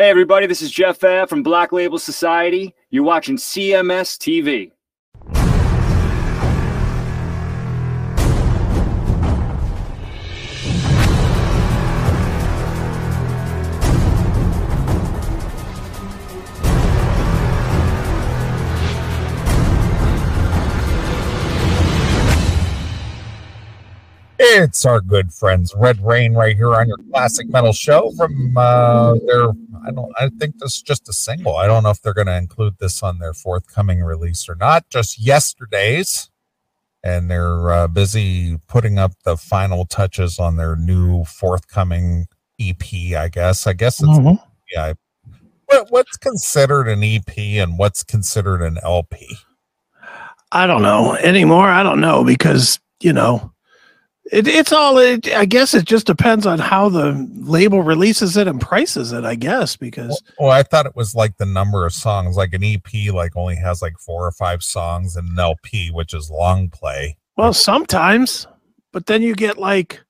Hey, everybody, this is Jeff Fabb from Black Label Society. You're watching CMS TV. It's our good friends Red Reign right here on your classic metal show from uh, their. I don't. I think this is just a single. I don't know if they're going to include this on their forthcoming release or not. Just yesterday's, and they're uh, busy putting up the final touches on their new forthcoming EP. I guess. I guess it's Mhm. yeah. What, what's considered an EP and what's considered an LP? I don't know anymore. I don't know because you know, it, it's all. It, I guess it just depends on how the label releases it and prices it. I guess because Well, I thought it was like the number of songs. Like an EP, like only has like four or five songs, and an LP, which is long play. well, sometimes, but then you get like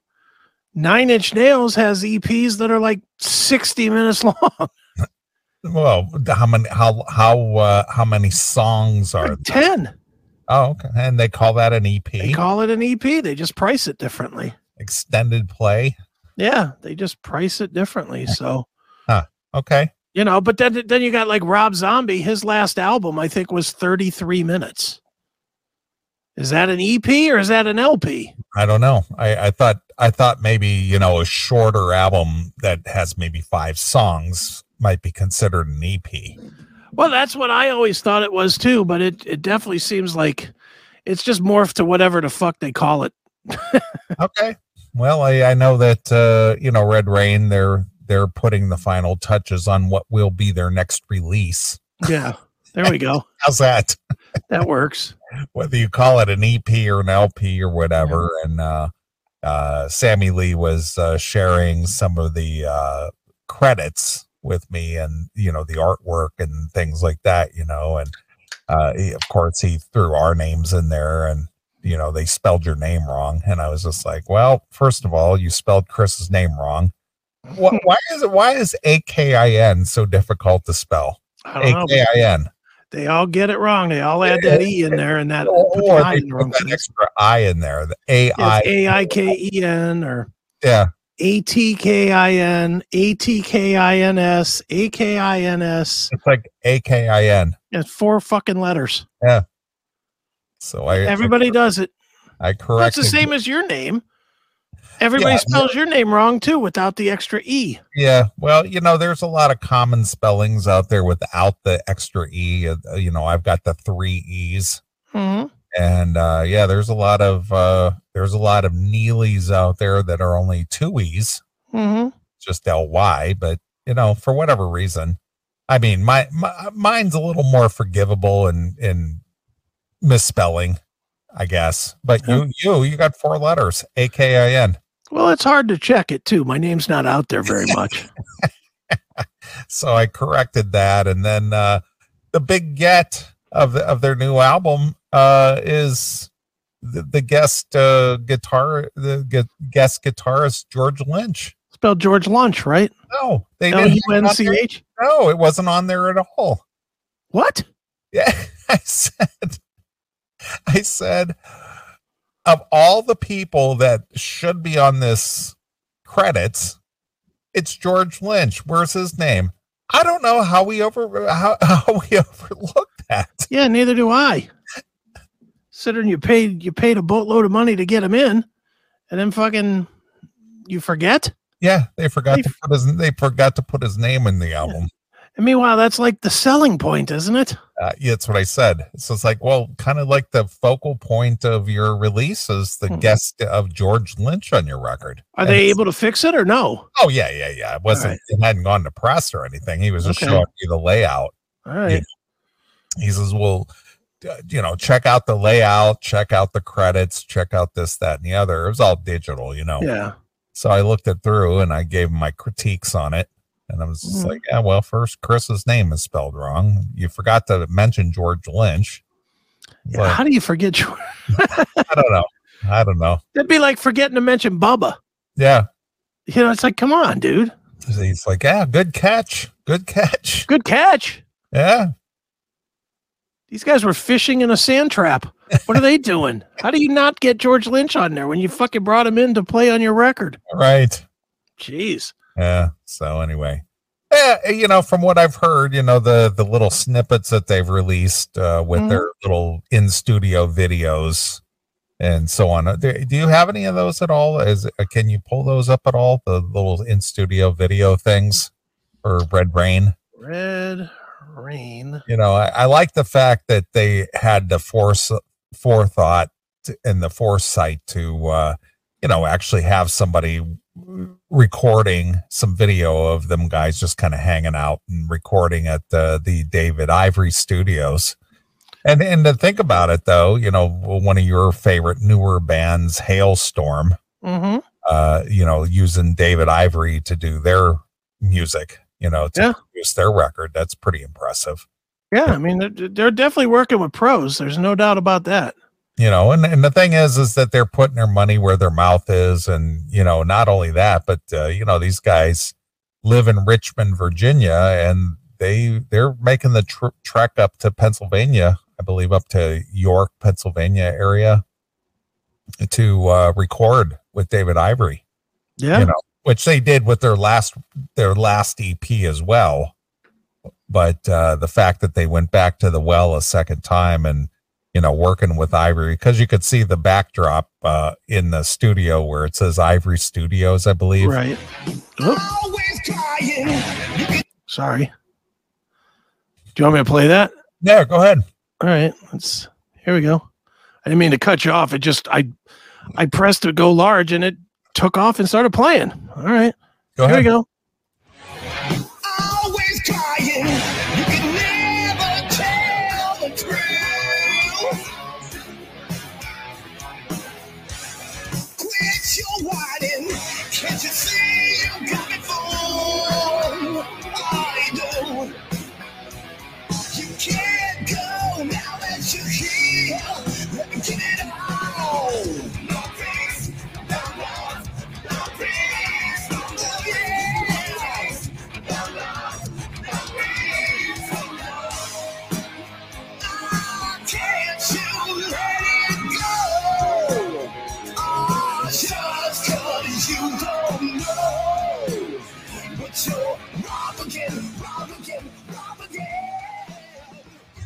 Nine Inch Nails has EPs that are like sixty minutes long, Well, how many? How how uh, how many songs are? like ten. Oh, okay, and they call that an EP, They call it an EP. They just price it differently. extended play. Yeah, they just price it differently. So huh? Okay, you know, but then then you got like Rob Zombie. His last album, I think, was thirty three minutes. Is that an EP or is that an LP? I don't know. I I thought I thought maybe you know a shorter album that has maybe five songs might be considered an EP. Well, that's what I always thought it was too, but it, it definitely seems like it's just morphed to whatever the fuck they call it. Okay. Well, I, I know that uh, you know Red Reign. They're they're putting the final touches on what will be their next release. Yeah. There we go. How's that? That works. Whether you call it an EP or an LP or whatever. And uh, uh, Sammy Lee was uh, sharing some of the uh, credits with me, and you know the artwork and things like that. You know, and uh, he, of course he threw our names in there, and you know they spelled your name wrong, and I was just like, well, first of all, you spelled Chris's name wrong. Wh- why is it? Why is A K I N so difficult to spell? I A don't know. K I N. They all get it wrong. They all add that E in there and that put the I they in the that extra I in there. The A I. A I K E N or Yeah. A T K I N, A T K I N S, A K I N S. It's like A K I N. It's four fucking letters. Yeah. So I Everybody does it. I, correct. That's the same as your name. Everybody Yeah. spells your name wrong too without the extra E. Yeah. Well, you know, there's a lot of common spellings out there without the extra E. Uh, you know, I've got the three E's. hmm And uh yeah, there's a lot of uh there's a lot of Neelys out there that are only two E's, hmm just L Y, but you know, for whatever reason. I mean, my, my mine's a little more forgivable and in misspelling, I guess. But you you you got four letters, A K I N. Well, it's hard to check it too. My name's not out there very much. so I corrected that, and then uh, the big get of the, of their new album uh, is the, the guest uh, guitar the gu- guest guitarist George Lynch. Spelled George Lynch, right? No, they L didn't. U have it N C. H. No, it wasn't on there at all. What? Yeah, I said, I said, of all the people that should be on this credits, it's George Lynch. Where's his name? I don't know how we over how, how we overlooked that. Yeah, neither do I. Considering you paid you paid a boatload of money to get him in, and then fucking you forget. Yeah, they forgot They to put his they forgot to put his name in the album. And meanwhile, that's like the selling point, isn't it? Uh, yeah, that's what I said. So it's like, well, kind of like the focal point of your release is the Hmm. guest of George Lynch on your record. Are And they able to fix it or no? Oh yeah, yeah, yeah. It wasn't. right. It hadn't gone to press or anything. He was just Okay. showing me the layout. All right. He says, "Well, you know, check out the layout, check out the credits, check out this, that, and the other." It was all digital, you know. Yeah. So I looked it through and I gave my critiques on it. And I was just Mhm. like, yeah, well, first, Chris's name is spelled wrong. You forgot to mention George Lynch. Yeah, How do you forget George? I don't know. I don't know. That'd be like forgetting to mention Bubba. Yeah. You know, it's like, come on, dude. he's like, yeah, good catch, good catch. Good catch. Yeah, These guys were fishing in a sand trap. What are they doing? How do you not get George Lynch on there when you fucking brought him in to play on your record? right. Jeez. Yeah. So anyway, yeah, you know, from what I've heard, you know, the the little snippets that they've released uh, with Mhm. their little in studio videos and so on. uh, Do you have any of those at all? Is uh, can you pull those up at all? The little in studio video things for Red Reign. Red rain. You know, I, I like the fact that they had the force forethought and the foresight to, uh, you know, actually have somebody recording some video of them guys just kind of hanging out and recording at the the David Ivory Studios. And and to think about it though, you know, one of your favorite newer bands, Halestorm, Mm-hmm. uh, you know, using David Ivory to do their music, you know, to Yeah. produce their record. That's pretty impressive. Yeah, I mean they're, they're definitely working with pros. There's no doubt about that. you know and, and the thing is is that they're putting their money where their mouth is and you know not only that but uh, you know these guys live in richmond virginia and they they're making the tr- trek up to pennsylvania i believe up to york pennsylvania area to uh, record with david ivory Yeah. you know which they did with their last their last ep as well but uh the fact that they went back to the well a second time and you know working with ivory because you could see the backdrop uh in the studio where it says ivory studios i believe Right. Oh, sorry. Do you want me to play that? yeah go ahead All right. Let's here we go. I didn't mean to cut you off. It just I I pressed to go large and it took off and started playing. All right. go Here we go.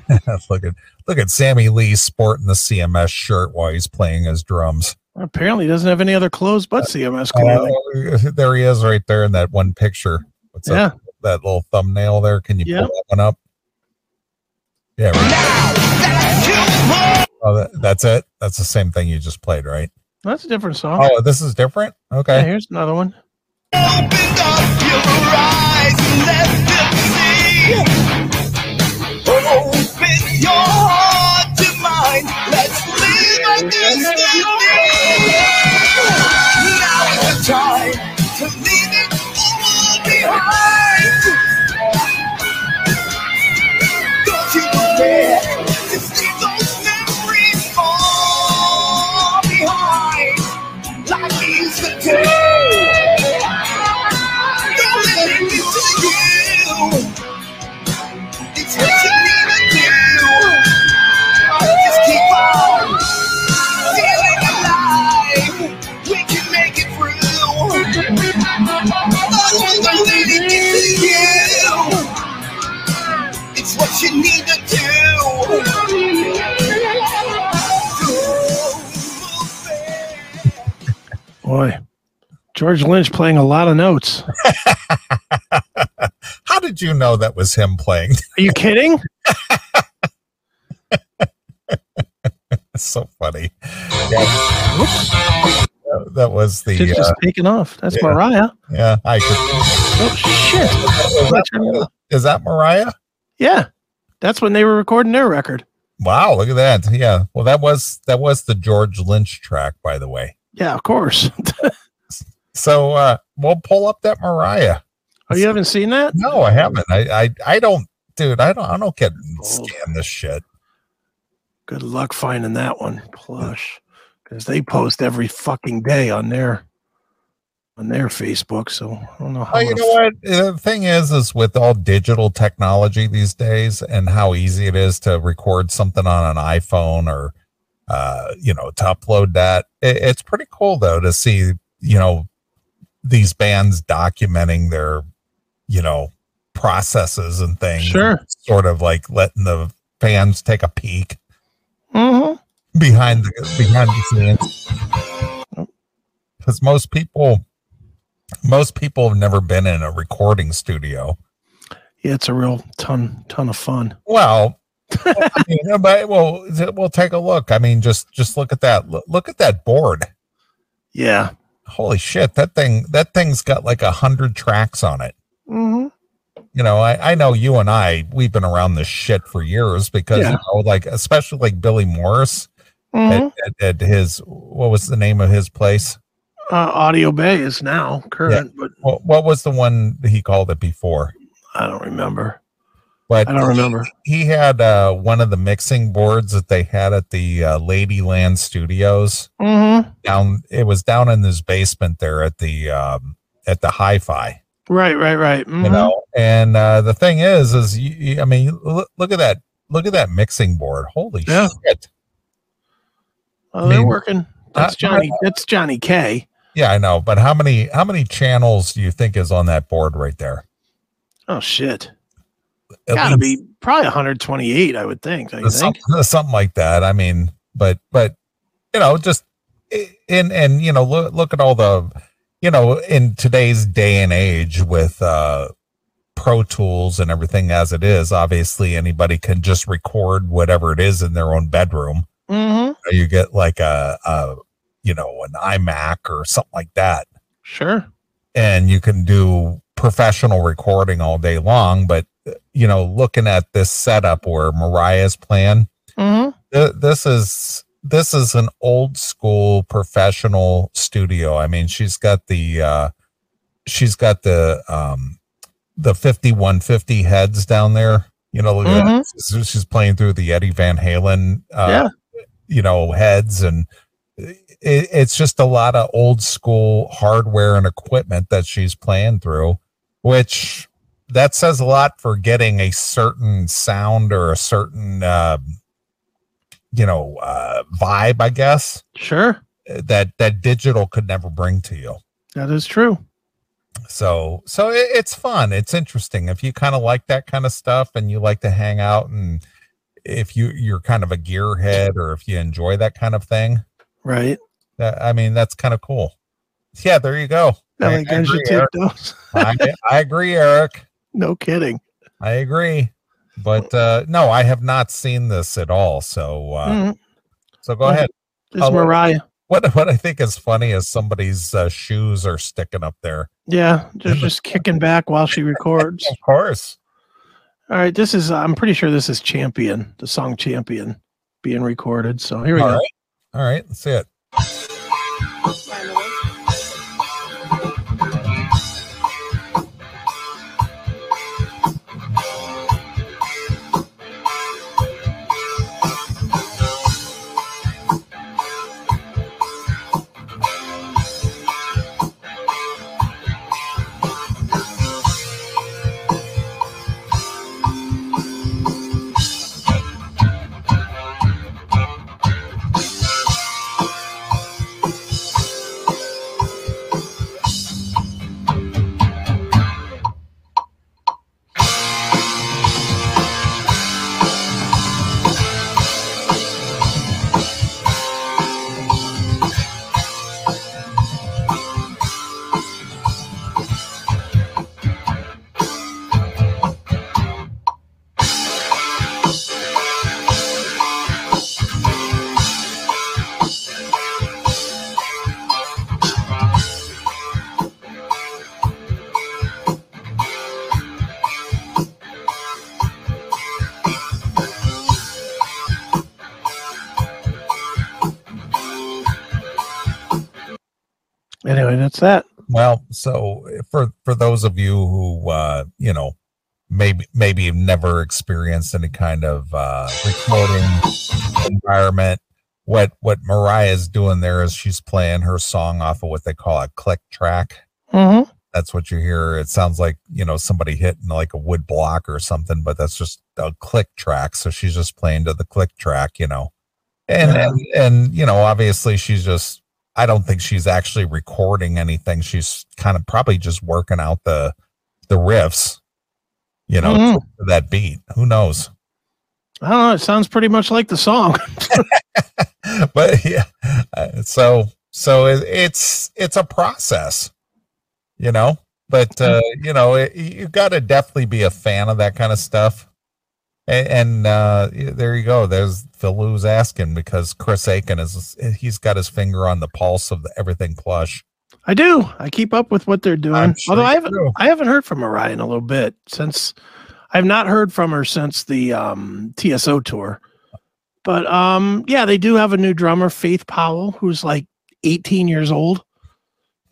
look at look at sammy lee sporting the cms shirt while he's playing his drums Apparently he doesn't have any other clothes but CMS clothing. Uh, there he is right there in that one picture what's yeah. up that little thumbnail there can you Yeah. pull that one up yeah right. That's. Oh, that, that's it. That's the same thing you just played, right? That's a different song. Oh, this is different. Yeah, Okay. here's another one. Open up your heart to mine. Let's live our destiny. Now is the time to leave it all behind. Don't you forget to leave those memories far behind. Like is. What you need to do. Boy. George Lynch playing a lot of notes. How did you know that was him playing? Are you kidding? So funny. Yeah. That- That was the It's uh, just taking off. That's yeah. Moriah. yeah. I could, Oh shit. is, that, is that Moriah? Yeah. That's when they were recording their record. Wow, look at that. Yeah. Well, that was that was the George Lynch track, by the way. Yeah, of course. So uh we'll pull up that Moriah. Oh, you haven't seen that? No, I haven't. I I, I don't dude, I don't I don't get Old. scan this shit. Good luck finding that one. Plush. Because they post every fucking day on their on their Facebook, so I don't know how. Well, you know what? The thing is, is with all digital technology these days and how easy it is to record something on an iPhone or, uh, you know, to upload that. It, it's pretty cool though to see, you know, these bands documenting their, you know, processes and things. Sure. Sort of like letting the fans take a peek hmm behind the behind the scenes. Because most people, most people have never been in a recording studio. Yeah, it's a real ton ton of fun. Well, I mean, but well, we'll take a look. I mean, just just look at that. Look, at that board. Yeah. Holy shit! That thing that thing's got like a hundred tracks on it. hmm You know, I I know you and I we've been around this shit for years because Yeah. you know, like especially like Billy Morris hmm at, at, at his what was the name of his place? Uh, Audio Bay is now current, but What what was the one he called it before? I don't remember. But I don't remember. he had uh, one of the mixing boards that they had at the uh, Ladyland Studios hmm down. It was down in his basement there at the um, at the Hi-Fi, Right, right, right. you Mhm. know. And uh, the thing is, is you, you- I mean, look, look at that, look at that mixing board. Holy Yeah. shit! Oh, they're mean, working. That's Johnny. That's Johnny K. Yeah, I know. But how many how many channels do you think is on that board right there? Oh shit. At Gotta least- be probably 128, I would think. You think? something, something like that. I mean, but but you know, just in and you know, look look at all the you know, in today's day and age with uh Pro Tools and everything as it is, obviously anybody can just record whatever it is in their own bedroom. hmm You get like a, a you know, an iMac or something like that. Sure. And you can do professional recording all day long. But you know, looking at this setup where Moriah's playing, hmm th- this is this is an old school professional studio. I mean, she's got the uh she's got the um the 5150 heads down there. You know, that. She's- she's playing through the Eddie Van Halen uh you know, heads and it, it's just a lot of old school hardware and equipment that she's playing through, which that says a lot for getting a certain sound or a certain uh, you know uh, vibe i guess Sure. that that digital could never bring to you That is true. so so it, it's fun it's interesting if you kind of like that kind of stuff and you like to hang out and if you you're kind of a gearhead or if you enjoy that kind of thing Right. That, i mean that's kind of cool yeah there you go I, I agree, Eric. I, I agree eric No kidding. i agree but uh no i have not seen this at all so uh Mhm. so go Well, ahead This Oh, well- Moriah. What what I think is funny is somebody's uh, shoes are sticking up there. Yeah, just just kicking back while she records. Of course. All right, this is I'm pretty sure this is Champion, the song Champion being recorded. So here we All go. right. All right. Let's see it you That's that. Well, so for for those of you who uh, you know, maybe maybe have never experienced any kind of uh recording environment, what what Moriah is doing there is she's playing her song off of what they call a click track. Mm-hmm. That's what you hear. It sounds like, you know, somebody hitting like a wood block or something, but that's just a click track. So she's just playing to the click track, you know. And Yeah. and, and you know, obviously she's just I don't think she's actually recording anything. She's kind of probably just working out the the riffs, you know, Mhm. that beat. Who knows? I don't know. It sounds pretty much like the song. but yeah, uh, so so it, it's it's a process, you know. But uh, you know, it, you got to definitely be a fan of that kind of stuff. And, and uh, there you go. There's Phil Lou's asking because Chris Akin is he's got his finger on the pulse of the, everything plush. I do. I keep up with what they're doing. Sure Although I haven't, do. I haven't heard from Moriah in a little bit since I've not heard from her since the um, TSO tour. But um, yeah, they do have a new drummer, Faith Powell, who's like 18 years old.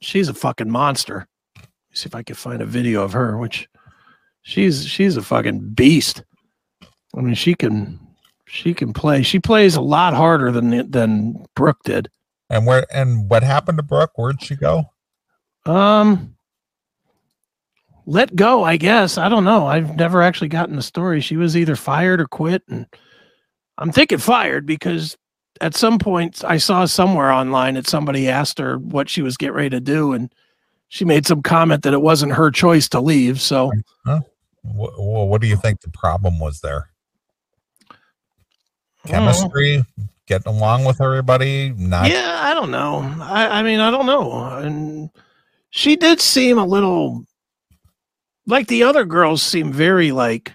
She's a fucking monster. Let me see if I can find a video of her, which she's she's a fucking beast. I mean, she can she can play. She plays a lot harder than than Brooke did. And where and what happened to Brooke? Where'd she go? Um, let go, I guess. I don't know. I've never actually gotten the story. She was either fired or quit, and I'm thinking fired because at some point I saw somewhere online that somebody asked her what she was getting ready to do, and she made some comment that it wasn't her choice to leave. So What, what do you think the problem was there? Chemistry, mm-hmm. getting along with everybody, not yeah, I don't know. I, I mean, I don't know. And she did seem a little like the other girls seem very like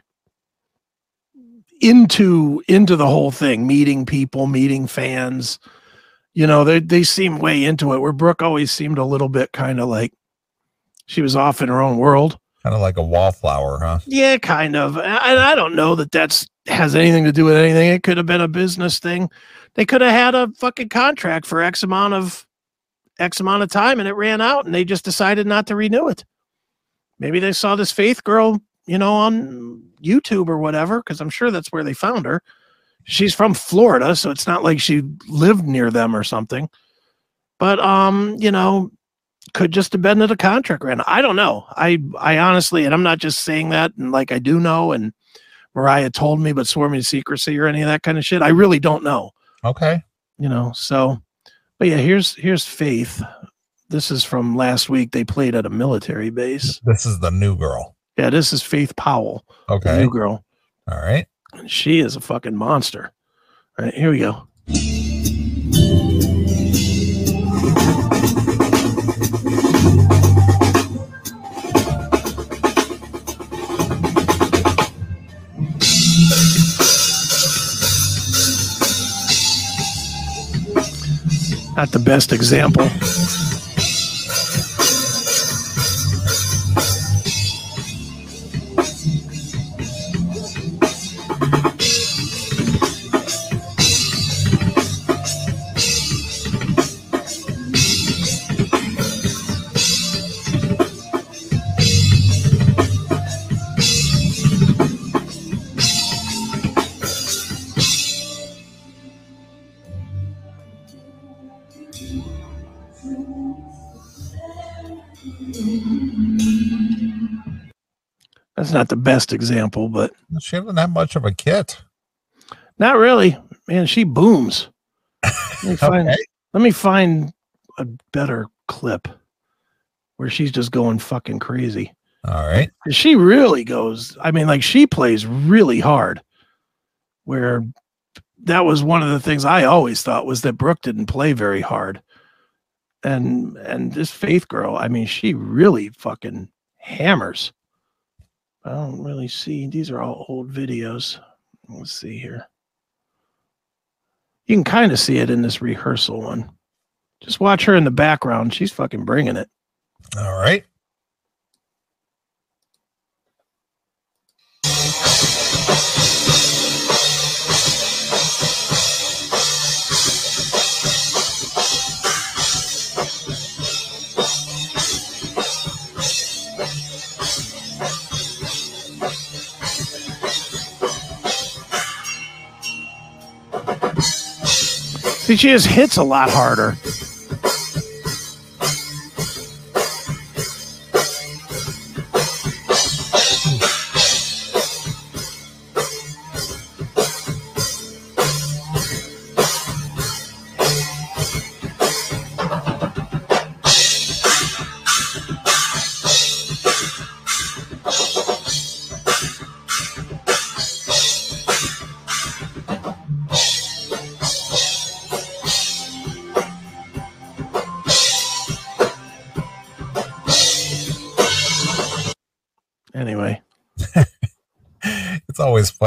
into into the whole thing, meeting people, meeting fans. You know, they they seem way into it. Where Brooke always seemed a little bit kind of like she was off in her own world. Kind of like a wallflower, huh? Yeah, kind of. And I don't know that that's has anything to do with anything. It could have been a business thing. They could have had a fucking contract for X amount of X amount of time and it ran out and they just decided not to renew it. Maybe they saw this Faith girl, you know, on YouTube or whatever, because I'm sure that's where they found her. She's from Florida, so it's not like she lived near them or something. But um, you know, could just have been that a contract ran. I don't know. I I honestly, and I'm not just saying that, and like I do know, and Moriah told me, but swore me to secrecy or any of that kind of shit. I really don't know. Okay. You know, so but yeah, here's here's Faith. This is from last week. They played at a military base. This is the new girl. Yeah, this is Faith Powell, Okay. new girl. All right. And she is a fucking monster. All right, here we go. Not the best example. Best example, but She doesn't have much of a kit. not really. Man, she booms. Let me find, Okay. let me find a better clip where she's just going fucking crazy. All right. She really goes, I mean, like she plays really hard. Where that was one of the things I always thought was that Brooke didn't play very hard. And and this Faith girl, I mean, she really fucking hammers. I don't really see these are all old videos. Let's see here. You can kind of see it in this rehearsal one. Just watch her in the background. She's fucking bringing it. All right. See, she just hits a lot harder.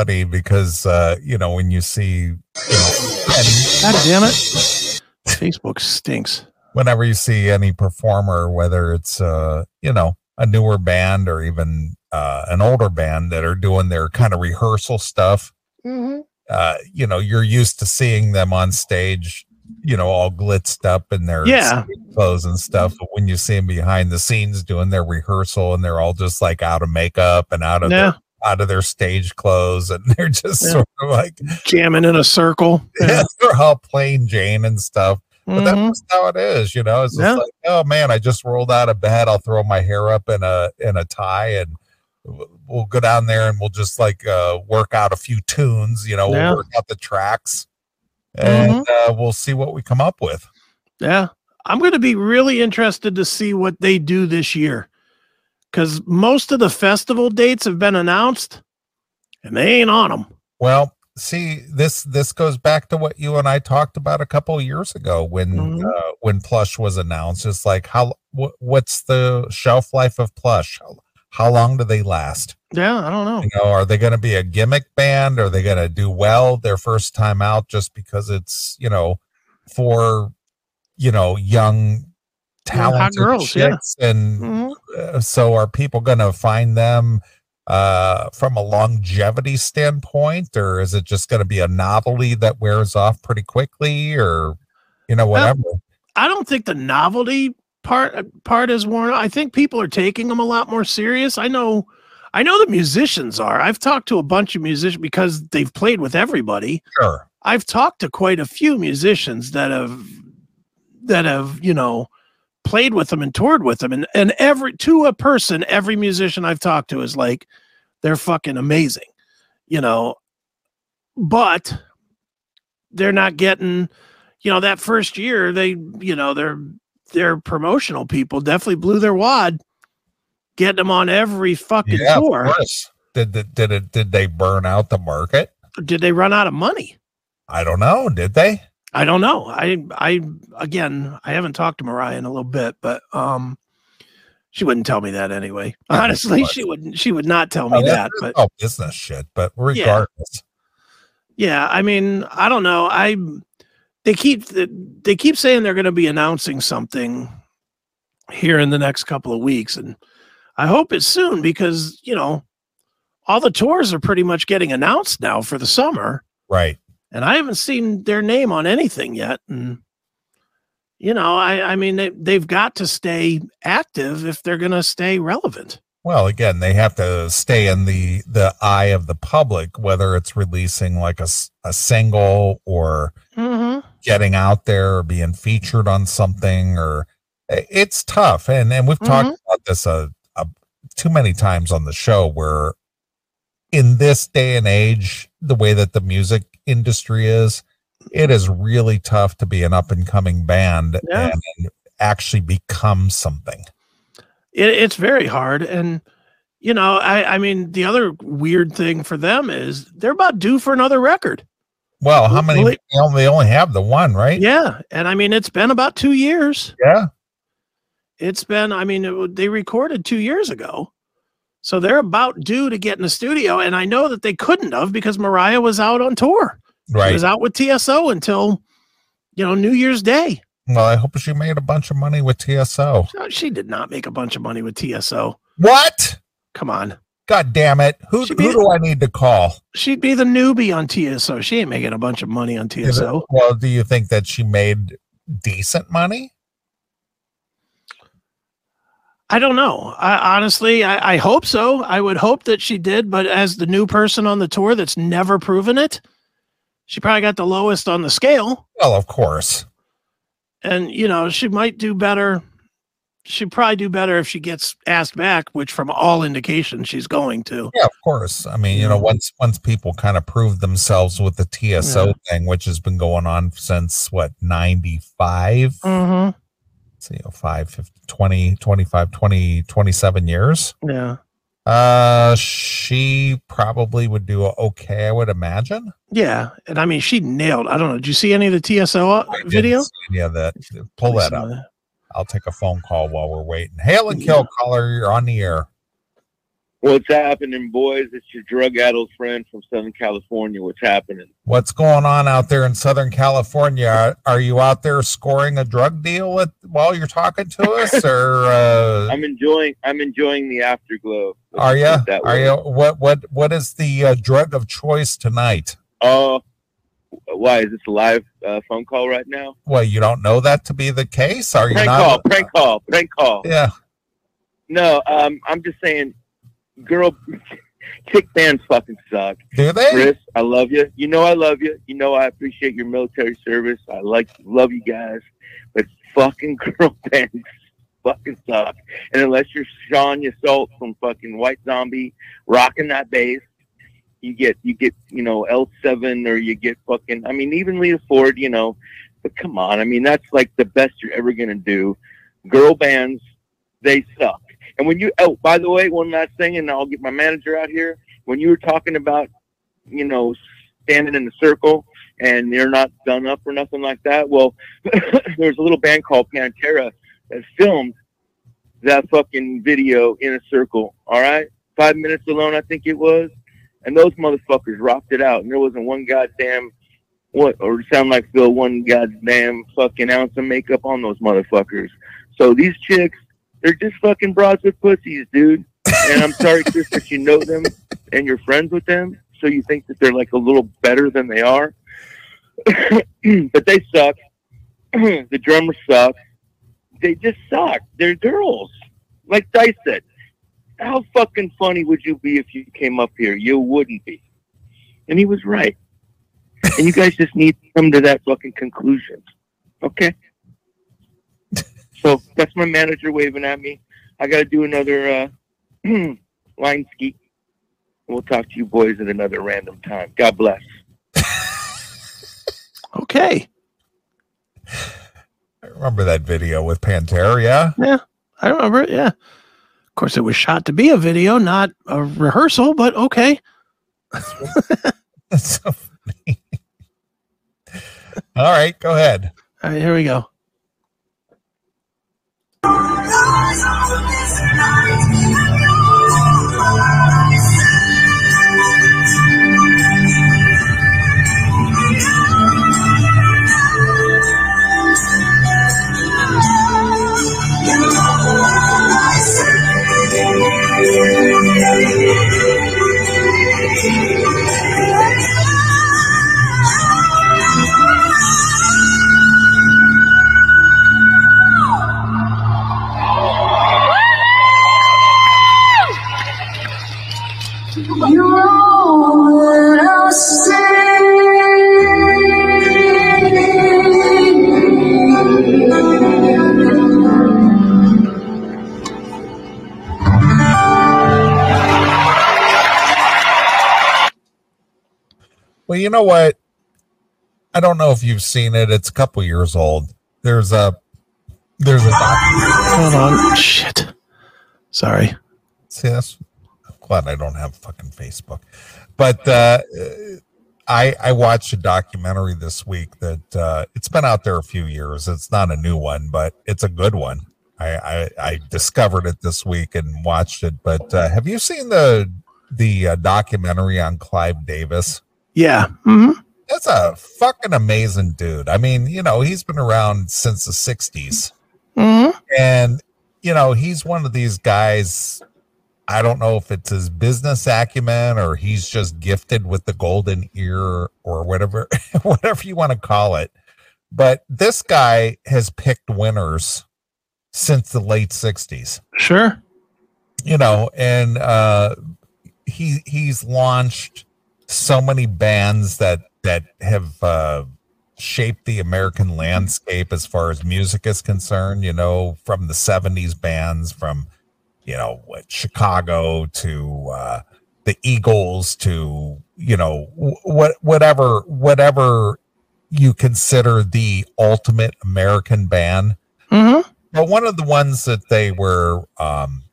Funny because uh, you know when you see you know any, God damn it. Facebook stinks. whenever you see any performer, whether it's uh, you know a newer band or even uh, an older band that are doing their kind of rehearsal stuff, uh, you know, you're used to seeing them on stage, you know, all glitzed up in their Yeah. clothes and stuff. But when you see them behind the scenes doing their rehearsal and they're all just like out of makeup and out of Yeah. Out of their stage clothes, and they're just Yeah. sort of like Jamming in a circle. yeah, they're all plain Jane and stuff. But that's Mhm. just how it is, you know. It's just Yeah. like, oh man, I just rolled out of bed. I'll throw my hair up in a in a tie, and we'll go down there and we'll just like uh, work out a few tunes. You know, we'll Yeah. work out the tracks, and Mm-hmm. uh, we'll see what we come up with. Yeah. I'm going to be really interested to see what they do this year because most of the festival dates have been announced and they ain't on them. Well, see, this this goes back to what you and I talked about a couple of years ago when Mhm. uh, when Plush was announced. It's like how wh- what's the shelf life of Plush? How, how long do they last? Yeah. I don't know. You know, are they going to be a gimmick band? Are they going to do well their first time out just because it's you know for you know young talented girls, yeah. chicks and Mhm. uh, so are people going to find them uh from a longevity standpoint or is it just going to be a novelty that wears off pretty quickly or you know Well, whatever I don't think the novelty part part is worn. Out. I think people are taking them a lot more serious. I know, I know the musicians are. I've talked to a bunch of musicians because they've played with everybody. sure I've talked to quite a few musicians that have that have you know played with them and toured with them, and and every to a person, every musician I've talked to is like they're fucking amazing, you know, but they're not getting, you know, that first year they you know their their promotional people definitely blew their wad, getting them on every fucking yeah tour. did did, did it did they burn out the market? Did they run out of money? i don't know. Did they I don't know. I I again, I haven't talked to Moriah in a little bit, but um she wouldn't tell me that anyway. Honestly, she wouldn't she would not tell me Oh, that. But all business shit but regardless yeah, I mean, I don't know. I they keep they keep saying they're going to be announcing something here in the next couple of weeks and I hope it's soon because, you know, all the tours are pretty much getting announced now for the summer. right and I haven't seen their name on anything yet. And you know, I I mean they they've got to stay active if they're going to stay relevant. Well, again, they have to stay in the the eye of the public, whether it's releasing like a, a single or Mm-hmm. getting out there or being featured on something or it's tough. And and we've talked about this uh, uh, too many times on the show where in this day and age, the way that the music industry is, it is really tough to be an up and coming band Yeah. and actually become something. It, it's very hard, and you know, I I mean the other weird thing for them is they're about due for another record. Well, how many? They only, they only have the one, right? Yeah, and I mean it's been about two years. Yeah. It's been I mean it, they recorded two years ago. So they're about due to get in the studio, and I know that they couldn't have because Moriah was out on tour. She Right. was out with TSO until, you know, New Year's Day. Well, I hope she made a bunch of money with TSO. No, She did not make a bunch of money with TSO. What? Come on. God damn it. Who, She who do I need to call? She'd be the newbie on TSO. She ain't making a bunch of money on Is it- TSO. well, do you think that she made decent money? I don't know. I honestly, I, I hope so. I would hope that she did, but as the new person on the tour that's never proven it, she probably got the lowest on the scale. Well, of course. And, you know, she might do better. She'd probably do better if she gets asked back, which from all indications she's going to. Yeah, of course. I mean, you know, once once people kind of prove themselves with the TSO thing, which has been going on since what, 95? Mm-hmm. See, you know, 5, 50, 20, 25, 20, 27 years. Yeah. Uh, she probably would do okay, I would imagine. Yeah. And I mean, she nailed. I don't know. Did you see any of the TSO I video? Yeah, that. Pull that up. I'll take a phone call while we're waiting. Hail and kill caller, you're on the air. What's happening, boys? It's your drug-addled friend from Southern California. What's happening? What's going on out there in Southern California? Are, are you out there scoring a drug deal with, while you're talking to us, or uh, I'm enjoying. I'm enjoying the afterglow. Are you? Are you? What what what is the uh, drug of choice tonight? Oh, why is this a live uh, phone call right now? Well, you don't know that to be the case. Are you Prank not? call, prank call, prank call. Yeah. No, um, I'm just saying, girl, chick bands fucking suck. Do they? Chris, I love you. You know I love you. You know I appreciate your military service. I like love you guys, but fucking girl bands fucking suck. And unless you're Sean Yseult from fucking White Zombie rocking that bass, you get you get you know L seven or you get fucking. I mean even Lita Ford, you know. But come on, I mean that's like the best you're ever gonna do. Girl bands, they suck. And when you oh by the way, one last thing, and I'll get my manager out here. When you were talking about you know, standing in the circle and they're not done up or nothing like that. Well, there's a little band called Pantera that filmed that fucking video in a circle. All right, five minutes alone, I think it was, and those motherfuckers rocked it out. And there wasn't one goddamn what or sound like Phil one goddamn fucking ounce of makeup on those motherfuckers. So these chicks, they're just fucking broads with pussies, dude. And I'm sorry, Chris, that you know them and you're friends with them, so you think that they're like a little better than they are. but they suck. the drummer sucks. They just suck. They're girls. Like Dice said, how fucking funny would you be if you came up here? You wouldn't be. And he was right. And you guys just need to come to that fucking conclusion. Okay? So that's my manager waving at me. I got to do another uh, line ski. We'll talk to you boys at another random time. God bless. Okay. I remember that video with Pantera. Yeah. I remember it. Yeah. Of course, it was shot to be a video, not a rehearsal, but okay. That's so funny. All right, go ahead. All right, here we go. You're all that I Well, you know what? I don't know if you've seen it. It's a couple years old. There's a there's a Hold on. Shit. Sorry. See, that's I'm glad I don't have fucking Facebook. But uh, I I watched a documentary this week that uh, it's been out there a few years. It's not a new one, but it's a good one. I I, I discovered it this week and watched it. But uh, have you seen the the uh, documentary on Clive Davis? Yeah. hmm That's a fucking amazing dude. I mean, you know, he's been around since the '60s hmm and you know he's one of these guys i don't know if it's his business acumen or he's just gifted with the golden ear or whatever whatever you want to call it but this guy has picked winners since the late 60s Sure. you know and uh he he's launched so many bands that that have uh shaped the american landscape as far as music is concerned you know from the 70s bands from you know what chicago to uh the eagles to you know what whatever whatever you consider the ultimate american band. Hmm but one of the ones that they were um,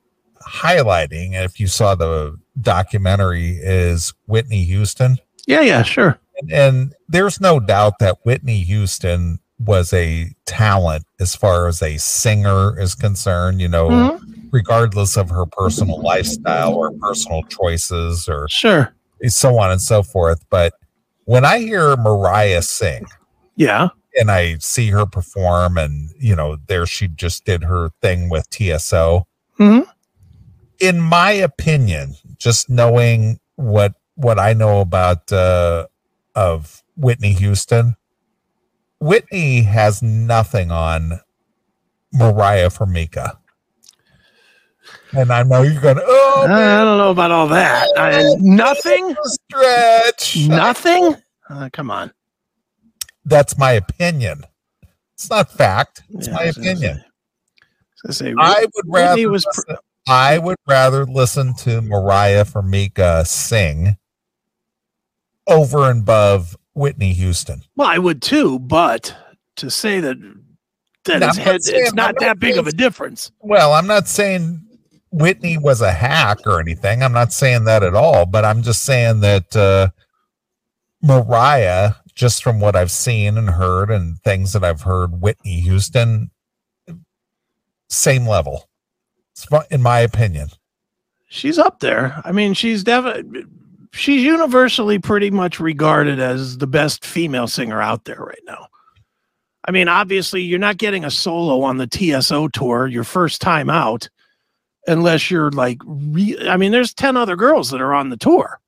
highlighting, if you saw the documentary, is Whitney Houston. Yeah, yeah, sure. And, and there's no doubt that Whitney Houston was a talent as far as a singer is concerned, you know, Mhm. regardless of her personal lifestyle or personal choices or Sure. so on and so forth. But when I hear Moriah sing Yeah. and I see her perform, and you know, there she just did her thing with TSO. Mhm. In my opinion, just knowing what what I know about uh, of Whitney Houston, Whitney has nothing on Moriah Formica. And I know you're going, oh, I don't know about all that. I, nothing. stretch. Nothing. Uh, come on. That's my opinion. It's not fact. It's Yeah, my I was gonna opinion. say- I say, I would rather was pr- I would rather listen to Moriah Mika sing over and above Whitney Houston. Well, I would too, but to say that that No, it's, not head, saying- it's not not that big of a difference. Well, I'm not saying Whitney was a hack or anything. I'm not saying that at all, but I'm just saying that uh Moriah, just from what I've seen and heard and things that I've heard, Whitney Houston, same level. In my opinion. She's up there. I mean, she's definitely she's universally pretty much regarded as the best female singer out there right now. I mean, obviously, you're not getting a solo on the TSO tour your first time out, unless you're like, re- I mean, there's ten other girls that are on the tour,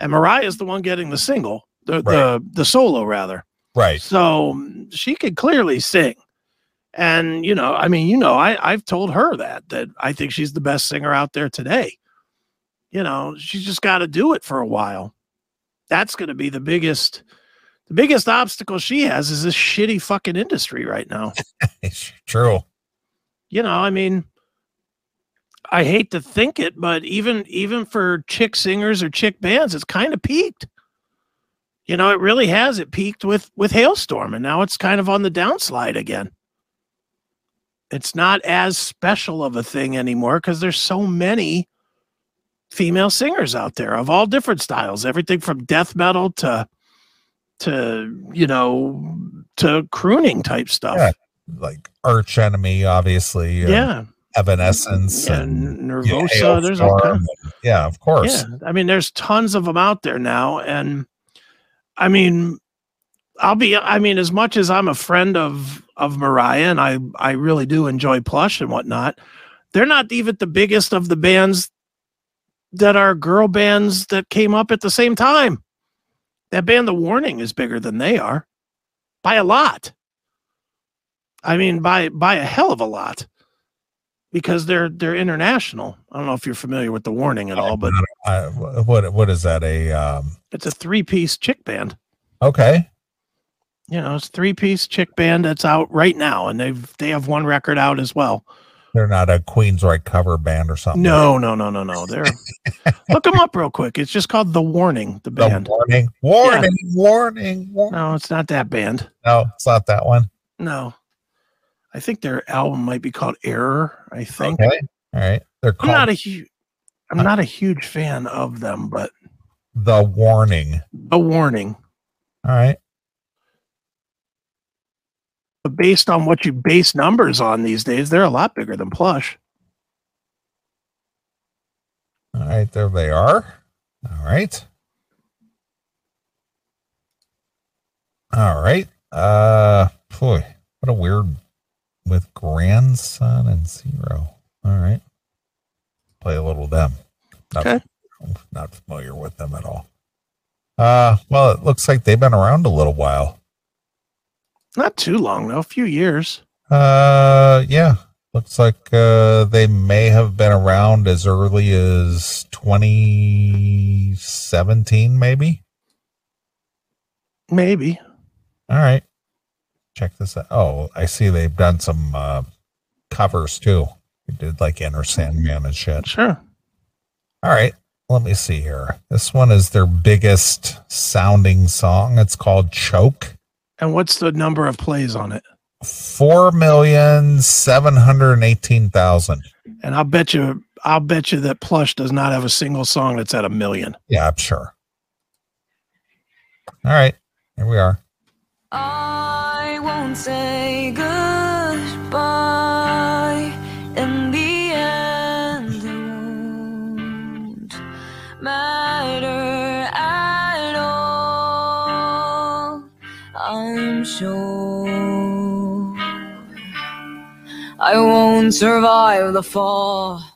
and Moriah is the one getting the single, the the the solo rather. Right. So she could clearly sing. And you know, I mean, you know, I I've told her that that I think she's the best singer out there today. You know, she's just got to do it for a while. That's going to be the biggest the biggest obstacle she has is this shitty fucking industry right now. It's true. You know, I mean, I hate to think it, but even even for chick singers or chick bands, it's kind of peaked. You know, it really has. It peaked with with Halestorm, and now it's kind of on the downslide again. It's not as special of a thing anymore because there's so many female singers out there of all different styles, everything from death metal to to you know to crooning type stuff. Yeah, Like Arch Enemy, obviously. yeah. Evanescence Yeah, and N- yeah, Nervosa. there's all kinds. and- yeah, of course. Yeah, I mean, there's tons of them out there now, and I mean, I'll be. I mean, as much as I'm a friend of of Moriah, and I I really do enjoy Plush and whatnot, they're not even the biggest of the bands that are girl bands that came up at the same time. That band, The Warning, is bigger than they are by a lot. I mean, by by a hell of a lot. Because they're they're international. I don't know if you're familiar with the warning at all, but wh- what what is that? A um it's a three piece chick band. okay. You know, it's three piece chick band that's out right now, and they've they have one record out as well. They're not a Queensryche cover band or something. No, no, no, no, no. They're look them up real quick. It's just called The Warning, the The band. warning, warning, warning, warning. No, it's not that band. No, it's not that one. No, I think their album might be called Error. I think. Okay. All right. They're I'm not a huge. I'm not a huge fan of them, but The Warning. The Warning. All right. But based on what you base numbers on these days, they're a lot bigger than Plush. All right. There they are. All right. All right. Uh, boy, what a weird with grandson and zero. All right. Play a little of them. Not, Okay. not familiar with them at all. Uh, well, it looks like they've been around a little while. Not too long though, a few years. Uh, yeah. Looks like uh, they may have been around as early as 2017, maybe. Maybe. All right. Check this out. Oh, I see they've done some uh, covers too. They did like Enter Sandman and shit. Sure. All right. Let me see here. This one is their biggest sounding song. It's called Choke. And what's the number of plays on it? Four million seven hundred eighteen thousand. And I'll bet you I'll bet you that Plush does not have a single song that's at a million. Yeah, I'm sure. All right. Here we are. I won't say goodbye. I won't survive the fall.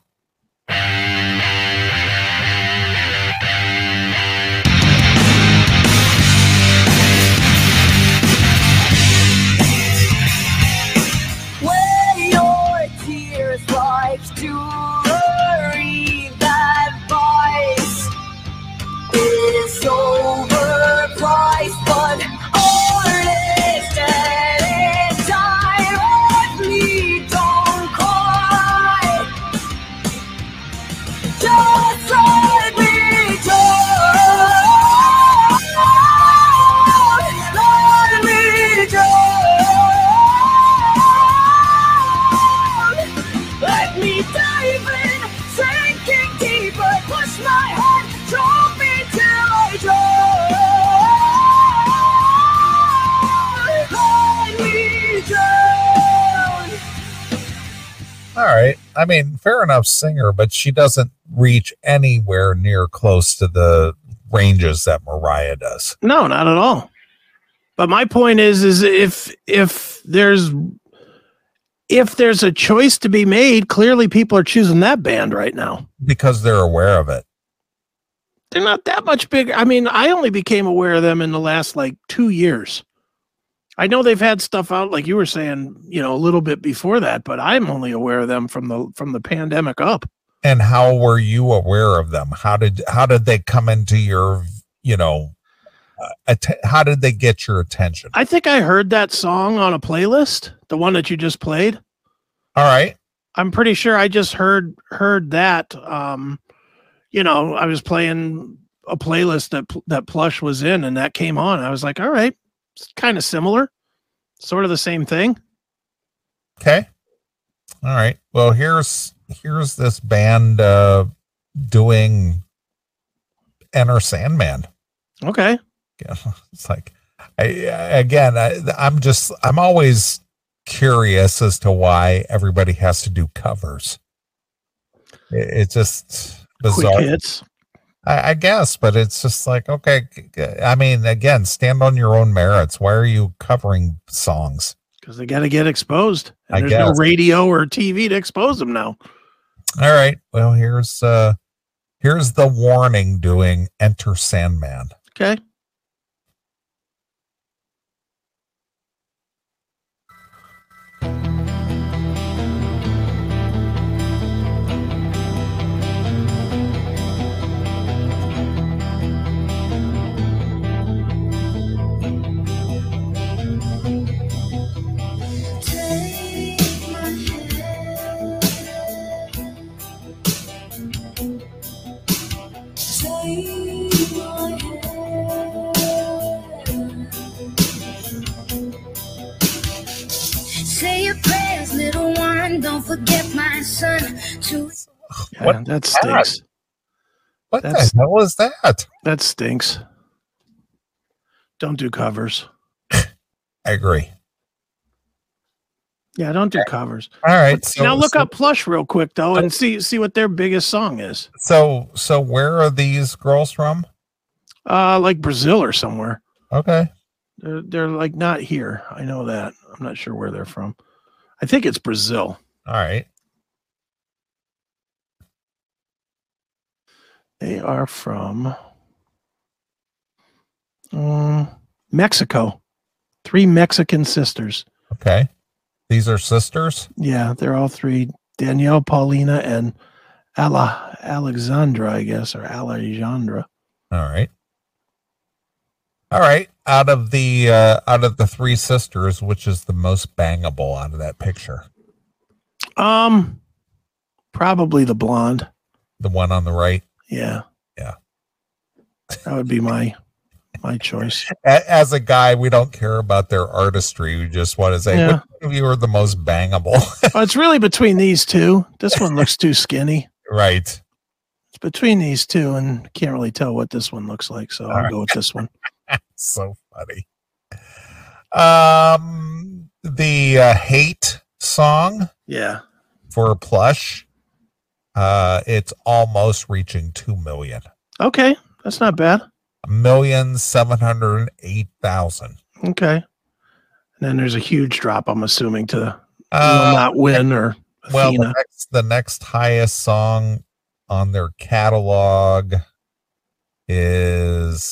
I mean, fair enough singer, but she doesn't reach anywhere near close to the ranges that Moriah does. No, not at all. But my point is, is if if there's if there's a choice to be made, clearly people are choosing that band right now. because they're aware of it. They're not that much bigger. I mean, I only became aware of them in the last like two years. I know they've had stuff out, like you were saying, you know, a little bit before that, but I'm only aware of them from the from the pandemic up. And how were you aware of them? How did how did they come into your, you know, uh, att- how did they get your attention? I think I heard that song on a playlist, the one that you just played. All right. I'm pretty sure I just heard heard that. Um, you know, I was playing a playlist that that Plush was in, and that came on. I was like, all right, it's kind of similar, sort of the same thing. Okay. All right. Well, here's here's this band uh doing Enter Sandman. Okay, Yeah, It's like I again, I, I'm just I'm always curious as to why everybody has to do covers. It, it's just quick bizarre. hits. I, I guess, but it's just like okay. I mean, again, stand on your own merits. Why are you covering songs? because they got to get exposed. And I there's no radio or TV to expose them now. All right. Well, here's uh here's the warning doing Enter Sandman. Okay. Forget my son. To Yeah, What that that? stinks. What That's- the hell is that? That stinks. Don't do covers. I agree. Yeah, don't do covers. All right. So now look so, up Plush real quick though, and see see what their biggest song is. So so where are these girls from? Uh, like Brazil or somewhere. Okay. They're they're like not here. I know that. I'm not sure where they're from. I think it's Brazil. All right. They are from um, Mexico. Three Mexican sisters. Okay. These are sisters. Yeah, they're all three Danielle, Paulina, and Ala Alexandra, I guess, or Alexandra. All right. All right. Out of the uh out of the three sisters, which is the most bangable out of that picture? Um, probably the blonde. The one on the right. Yeah. Yeah. That would be my my choice. As a guy, we don't care about their artistry. We just want to say Yeah. which of you are the most bangable. Oh, it's really between these two. This one looks too skinny. right. It's between these two, and can't really tell what this one looks like. So I'll right. go with this one. so funny. Um the uh, hate song Yeah. for plush uh it's almost reaching 2 million Okay. That's not bad. a million seven hundred and eight thousand Okay. And then there's a huge drop, I'm assuming, to uh, not win or well the next, the next highest song on their catalog is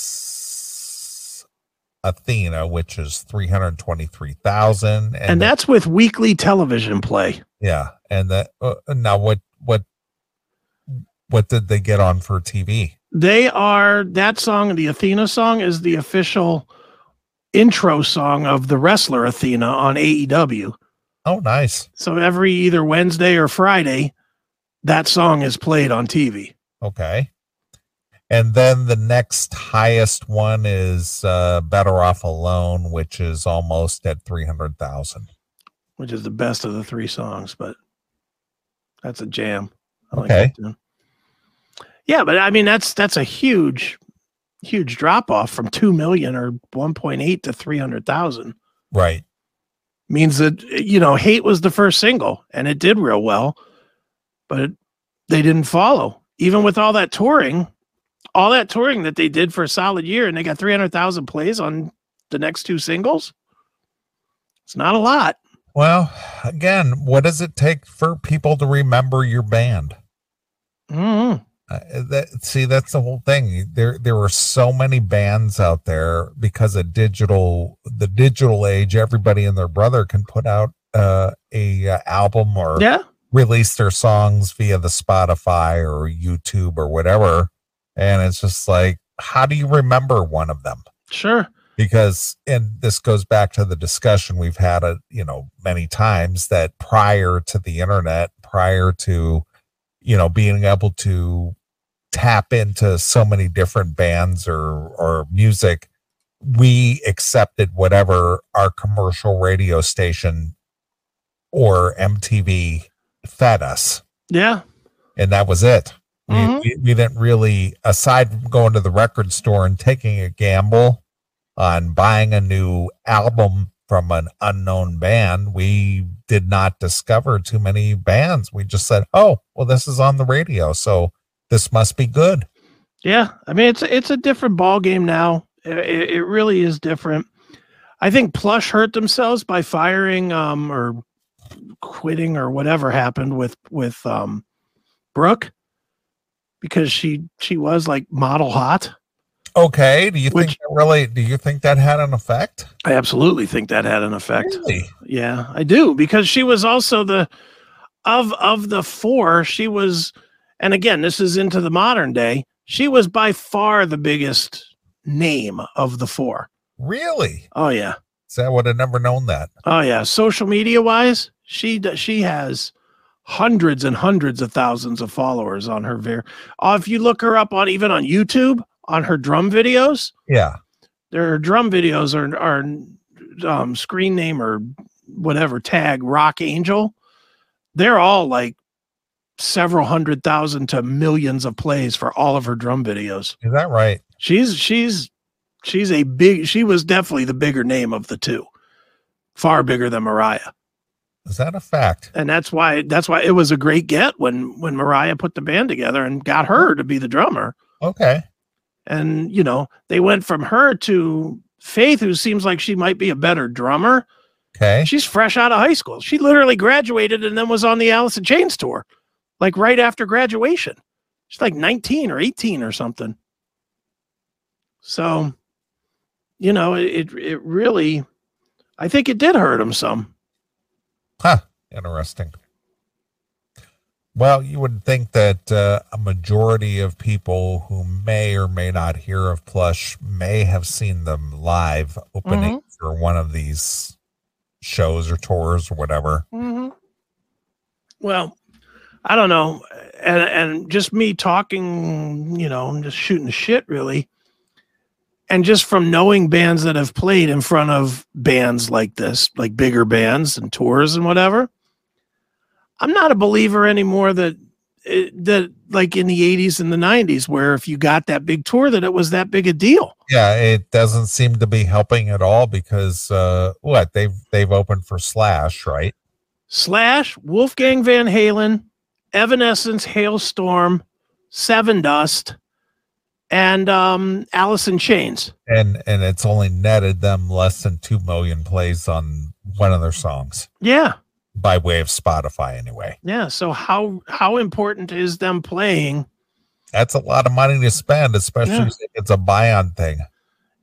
athena which is 323000 and, and that's with weekly television play. yeah and that uh, now what what what did they get on for tv They are that song, the Athena song, is the official intro song of the wrestler Athena on AEW. oh nice So every either Wednesday or Friday, that song is played on TV. Okay. And then the next highest one is uh, Better Off Alone, which is almost at 300,000. which is the best of the three songs, but that's a jam. I like Okay. tune. Yeah, but I mean that's that's a huge, huge drop off from two million or one point eight to three hundred thousand. Right. Means that you know, hate was the first single and it did real well, but they didn't follow. Even with all that touring, all that touring that they did for a solid year, and they got three hundred thousand plays on the next two singles. It's not a lot. Well, again, what does it take for people to remember your band? Mhm. Uh, that see, that's the whole thing. There, there were so many bands out there because of digital, the digital age. Everybody and their brother can put out uh, a uh, album or Yeah. release their songs via the Spotify or YouTube or whatever. And it's just like, how do you remember one of them? Sure. Because, and this goes back to the discussion we've had, uh, you know, many times that prior to the internet, prior to, you know, being able to tap into so many different bands or, or music, we accepted whatever our commercial radio station or MTV fed us Yeah. and that was it. We, Mhm. we, we didn't really, aside from going to the record store and taking a gamble on buying a new album from an unknown band, we did not discover too many bands. We just said, "Oh, well, this is on the radio, so this must be good." Yeah, I mean it's it's a different ball game now. It, it it really is different. I think Plush hurt themselves by firing um or quitting or whatever happened with with um Brooke because she she was like model hot. Okay, do you think Which- that really? Do you think that had an effect? I absolutely think that had an effect. Really? Yeah, I do because she was also the of of the four, she was and again, this is into the modern day. She was by far the biggest name of the four. Really? Oh yeah. So I would have never known that. Oh yeah, social media wise, she she has hundreds and hundreds of thousands of followers on her ver- uh, if you look her up on even on YouTube on her drum videos, Yeah. their drum videos are are um, screen name or whatever tag Rock Angel. They're all like several hundred thousand to millions of plays for all of her drum videos. Is that right? She's she's she's a big she was definitely the bigger name of the two. Far bigger than Moriah. Is that a fact? And that's why that's why it was a great get when when Moriah put the band together and got her to be the drummer. Okay. And you know, they went from her to Faith, who seems like she might be a better drummer. Okay. She's fresh out of high school. She literally graduated and then was on the Alice in Chains tour, like right after graduation. She's like 19 or 18 or something. So, you know, it it, it really, I think it did hurt him some. Huh. Interesting. Well, you would think that uh, a majority of people who may or may not hear of Plush may have seen them live opening for one of these shows or tours or whatever. Mm-hmm. Well, I don't know, and and just me talking, you know, I'm just shooting the shit, really, and just from knowing bands that have played in front of bands like this, like bigger bands and tours and whatever. I'm not a believer anymore that it, that like in the 80s and the 90s where if you got that big tour that it was that big a deal Yeah, it doesn't seem to be helping at all because uh what they've they've opened for Slash, right? slash wolfgang van halen evanescence Halestorm seven dust and um alice in chains And and it's only netted them less than two million plays on one of their songs yeah by way of Spotify anyway. yeah so how how important is them playing That's a lot of money to spend, especially Yeah. if it's a buy-on thing.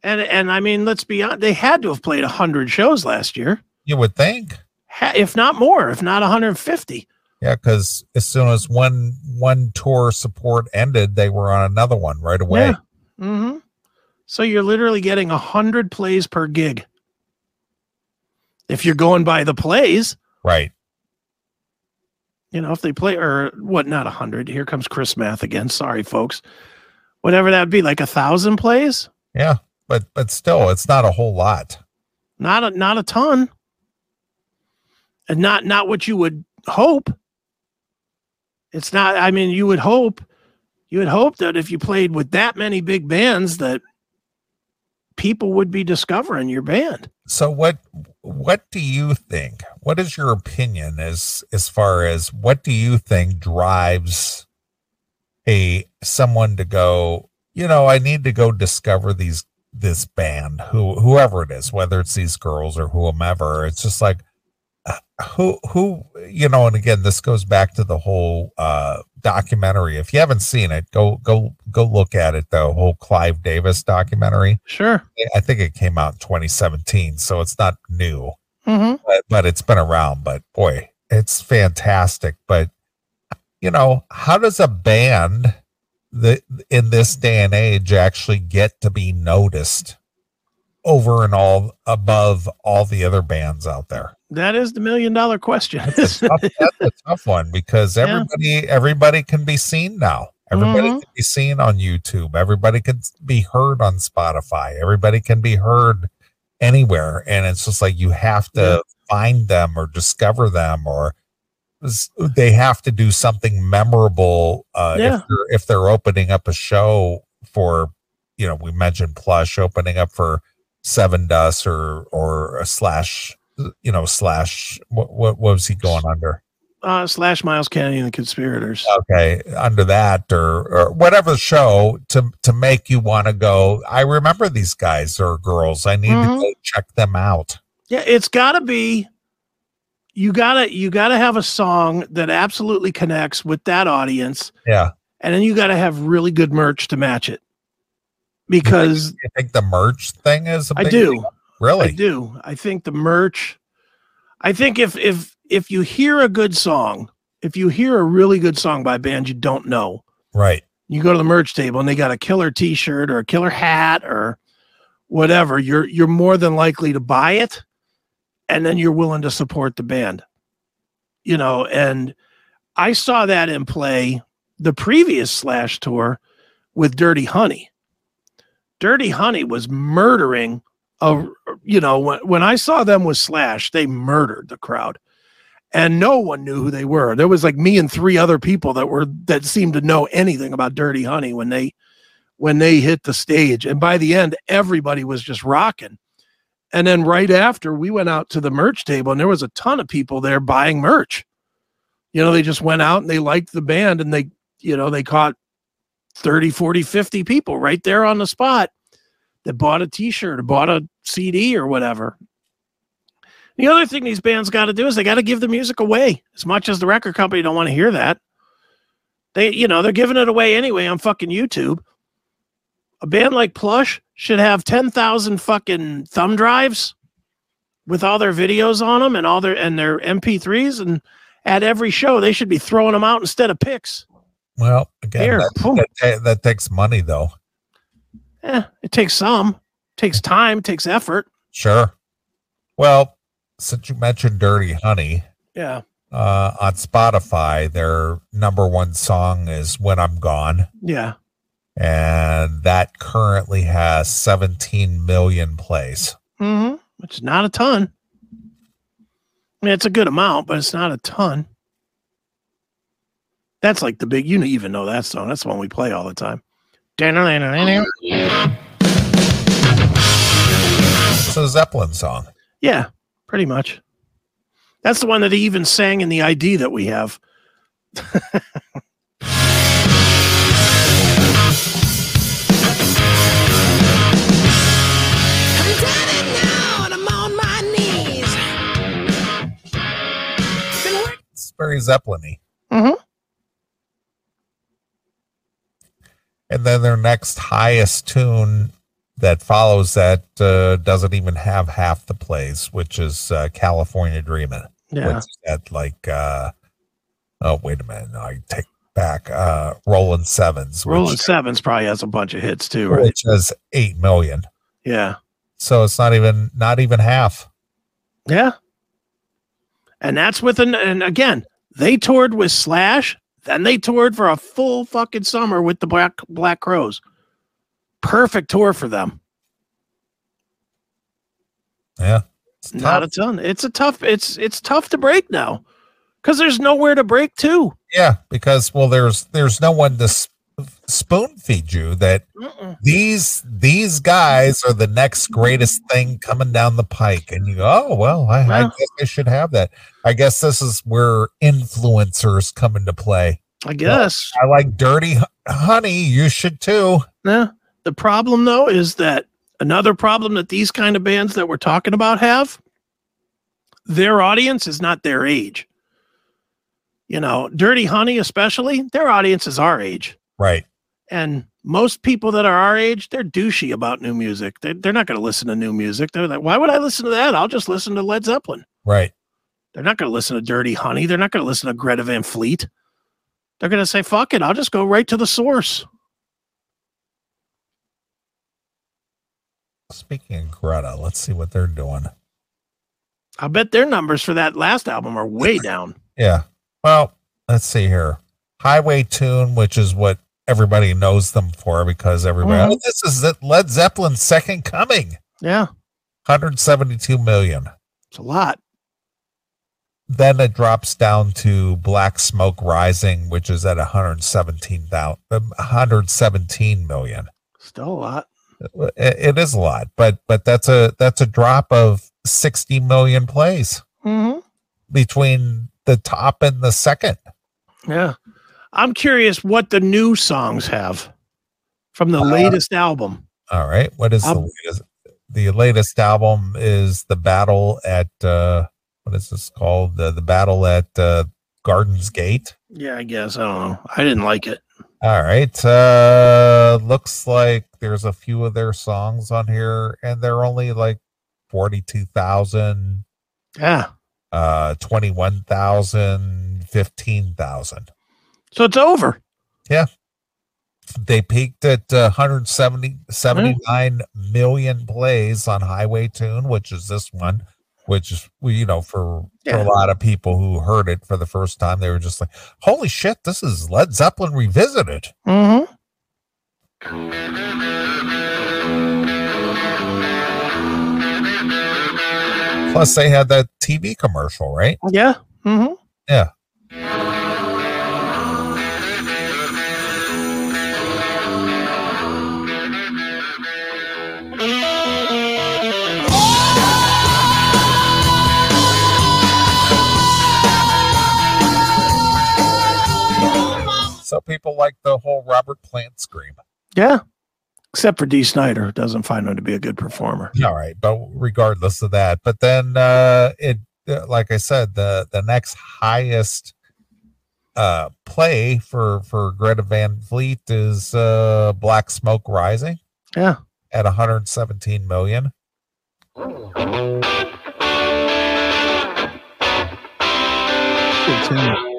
and and i mean let's be honest they had to have played 100 shows last year You would think. if not more if not 150 Yeah, because as soon as one one tour support ended, they were on another one right away. Yeah. hmm So you're literally getting a hundred plays per gig. If you're going by the plays, Right. you know, if they play or what, not a hundred. Here comes Chris Math again. Sorry, folks. Whatever that'd be, like a thousand plays. Yeah. But but still, it's not a whole lot. Not a not a ton. And not not what you would hope. It's not, I mean, you would hope, you would hope that if you played with that many big bands that people would be discovering your band. So what what do you think? What is your opinion as as far as what do you think drives a someone to go, you know, I need to go discover these this band, who whoever it is, whether it's these girls or whomever. It's just like who who you know, and again, this goes back to the whole uh documentary. If you haven't seen it, go go go look at it, the whole Clive Davis documentary. Sure. I think it came out in 2017, so it's not new, Mm-hmm. but, but it's been around. But boy, it's fantastic. But you know, how does a band that in this day and age actually get to be noticed over and all above all the other bands out there? That is the million dollar question. That's a tough, that's a tough one because Yeah. everybody everybody can be seen now. Everybody Mhm. can be seen on YouTube. Everybody can be heard on Spotify. Everybody can be heard anywhere, and it's just like you have to Yeah. find them or discover them, or they have to do something memorable. Uh, Yeah. if they're if they're opening up a show for, you know, we mentioned Plush opening up for Sevendust or or a slash you know, slash what what, what was he going under? uh, slash Myles Kennedy and the Conspirators. Okay, under that or or whatever show to to make you want to go. I remember these guys or girls. I need Mhm. to go check them out. Yeah, it's got to be. You gotta you gotta have a song that absolutely connects with that audience, Yeah, and then you gotta have really good merch to match it. Because you think the merch thing is? a I big do. deal? Really? I do. I think the merch. I think if if if you hear a good song, if you hear a really good song by a band you don't know, Right. you go to the merch table and they got a killer T-shirt or a killer hat or whatever, you're you're more than likely to buy it, and then you're willing to support the band. You know, and I saw that in play the previous Slash tour with Dirty Honey. Dirty Honey was murdering a you know when when I saw them with Slash, they murdered the crowd. And no one knew who they were. There was like me and three other people that were that seemed to know anything about Dirty Honey when they when they hit the stage. And by the end, everybody was just rocking. And then right after, we went out to the merch table and there was a ton of people there buying merch. You know, they just went out and they liked the band and they, you know, they caught 30, 40, 50 people right there on the spot that bought a t-shirt or bought a CD or whatever. The other thing these bands got to do is they got to give the music away. As much as the record company don't want to hear that, they, you know, they're giving it away anyway on fucking YouTube. A band like Plush should have ten thousand fucking thumb drives with all their videos on them and all their and their MP3s, and at every show they should be throwing them out instead of picks. Well, again, Here, that, that, that takes money though. Eh, it takes some, it takes time, takes effort. Sure. Well, since you mentioned Dirty Honey, Yeah, uh, on Spotify, their number one song is When I'm Gone. yeah. And that currently has 17 million plays. Mm-hmm. Which is not a ton. I mean, it's a good amount, but it's not a ton. That's like the big. You even know that song. That's the one we play all the time. It's a Zeppelin song. Yeah, pretty much. That's the one that he even sang in the ID that we have. I'm down and out, I'm on my knees. Been working It's very Zeppelin-y. Mhm. And then their next highest tune that follows that uh, doesn't even have half the plays, which is uh, California Dreamin'. Yeah. Which at like uh oh wait a minute, no, I take back uh Rolling Sevens, Rolling which, Sevens probably has a bunch of hits too, right? which has eight million. Yeah. So it's not even not even half. Yeah. And that's with an and again, they toured with Slash, then they toured for a full fucking summer with the Black Black Crowes. Perfect tour for them. Yeah. It's Not a ton. It's a tough. It's it's tough to break now, because there's nowhere to break to. yeah, because well there's there's no one to spoon feed you that these these guys are the next greatest thing coming down the pike and you go oh well I, I guess i should have that i guess this is where influencers come into play I guess. i like dirty honey you should too Yeah. The problem though is that another problem that these kind of bands that we're talking about have, their audience is not their age. You know, Dirty Honey especially, their audience is our age. right And most people that are our age, they're douchey about new music. They, they're not going to listen to new music. They're like, why would I listen to that? I'll just listen to Led Zeppelin. right They're not going to listen to Dirty Honey. They're not going to listen to Greta Van Fleet. They're going to say, fuck it. I'll just go right to the source. speaking of greta let's see what they're doing I bet their numbers for that last album are way down. yeah well let's see here highway tune which is what everybody knows them for because everybody Mhm. oh, this is led zeppelin's second coming Yeah, 172 million it's a lot. then it drops down to black smoke rising which is at 117,000 um, 117 million Still a lot. it, it is a lot but but that's a that's a drop of 60 million plays Mm-hmm. between the top and the second Yeah. I'm curious what the new songs have from the Uh, latest album. all right what is the Um, latest the latest album is the battle at uh what is this called the the battle at uh gardens gate Yeah, I guess. I don't know. I didn't like it. All right. Uh looks like there's a few of their songs on here and they're only like 42,000, Yeah. uh 21,000, 15,000. So it's over. Yeah. They peaked at uh, 170 79 million plays on Highway Tune, which is this one, which is you know for for a lot of people who heard it for the first time they were just like, "Holy shit, this is Led Zeppelin revisited." Mm-hmm. Plus they had that TV commercial, right? Yeah. Mm-hmm. Yeah. So people like the whole Robert Plant scream. Yeah. Except for Dee Snider, doesn't find him to be a good performer. All right, but regardless of that, but then uh it uh, like I said, the the next highest uh play for for Greta Van Fleet is uh Black Smoke Rising Yeah. at 117 million. Good tune.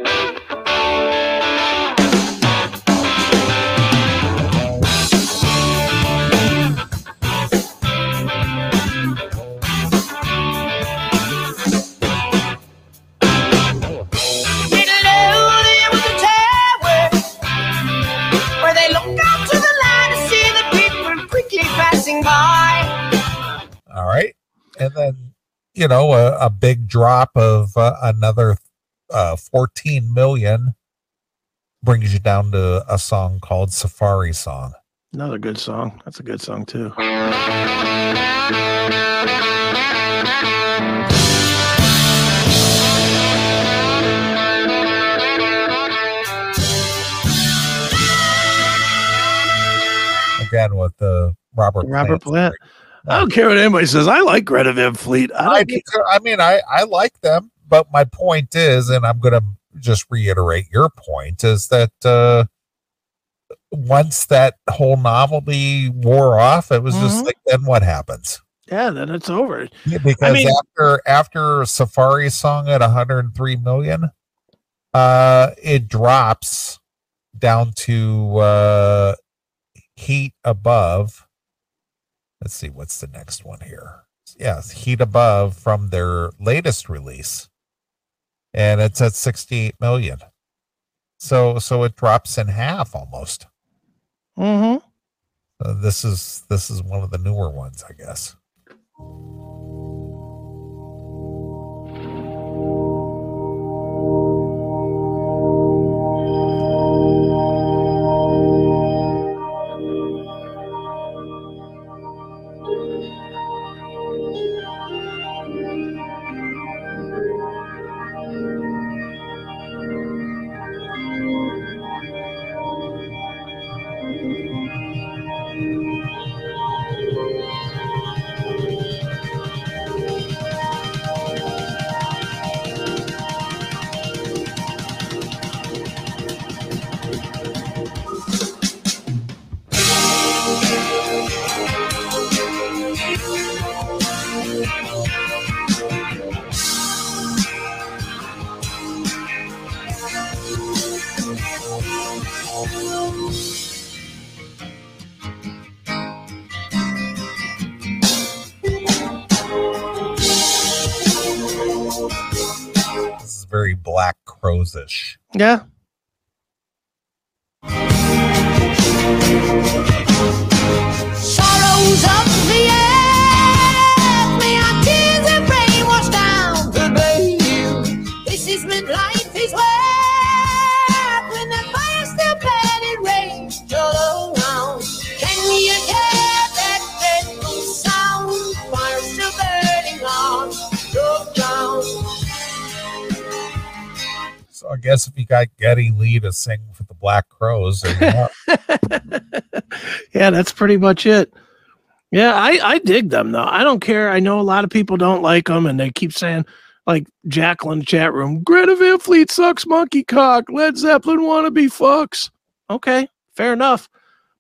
And then, you know, a, a big drop of uh, another uh, 14 million brings you down to a song called Safari Song. Another good song. That's a good song too. Again with the Robert Robert Plant. I don't care what anybody says. I like Greta Van Fleet. I I, don't do care. too. I mean, I, I like them, but my point is, and I'm going to just reiterate your point, is that uh, once that whole novelty wore off, it was just Mhm. like, then what happens? Yeah, then it's over. Yeah, because mean- after after Safari song at 103 million, uh, it drops down to uh, Heat Above. Let's see what's the next one here. Yes, Heat Above from their latest release, and it's at 68 million. So so it drops in half almost. Mm-hmm. Uh, this is this is one of the newer ones, I guess. Crowes-ish. Yeah. Guess if you got Geddy Lee to sing for the Black Crowes, yeah, that's pretty much it. Yeah, I, I dig them though. I don't care. I know a lot of people don't like them, and they keep saying, like Jacqueline chat room, Greta Van Fleet sucks monkey cock. Led Zeppelin wannabe fucks. Okay, fair enough.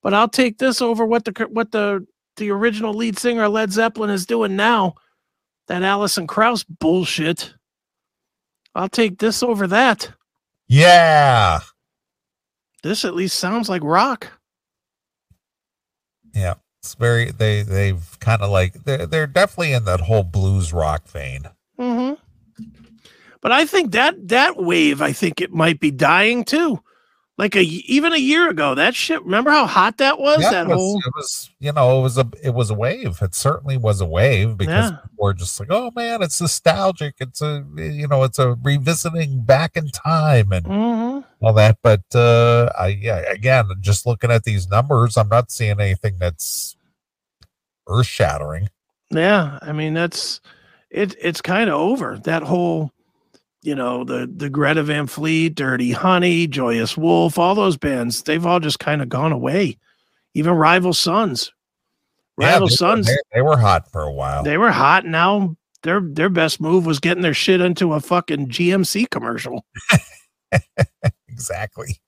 But I'll take this over what the what the the original lead singer Led Zeppelin is doing now. That Alison Krauss bullshit. I'll take this over that. Yeah. This at least sounds like rock. Yeah. It's very they they've kind of like they're they're definitely in that whole blues rock vein. Mm-hmm. But I think that that wave, I think it might be dying too. Like a even a year ago, that shit. Remember how hot that was? Yeah, that it was, whole it was you know it was a it was a wave. It certainly was a wave because Yeah. people were just like, oh man, it's nostalgic. It's a you know it's a revisiting back in time and Mhm. all that. But uh I yeah again just looking at these numbers, I'm not seeing anything that's earth shattering. Yeah, I mean that's it. It's kind of over that whole, you know, the the Greta Van Fleet, Dirty Honey, Joyous Wolf, all those bands. They've all just kind of gone away. Even Rival Sons, Rival they, Sons, They, they were hot for a while. they were hot. Now their their best move was getting their shit into a fucking GMC commercial. exactly.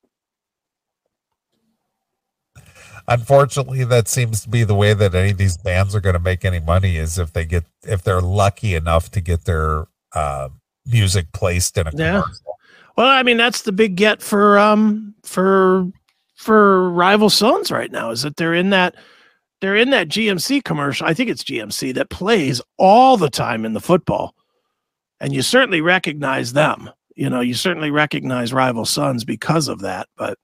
Unfortunately, that seems to be the way that any of these bands are going to make any money is if they get if they're lucky enough to get their uh, music placed in a Yeah. commercial. Well, I mean, that's the big get for um for for rival sons right now is that they're in that they're in that GMC commercial. I think it's GMC that plays all the time in the football. And you certainly recognize them. You know, you certainly recognize rival sons because of that, but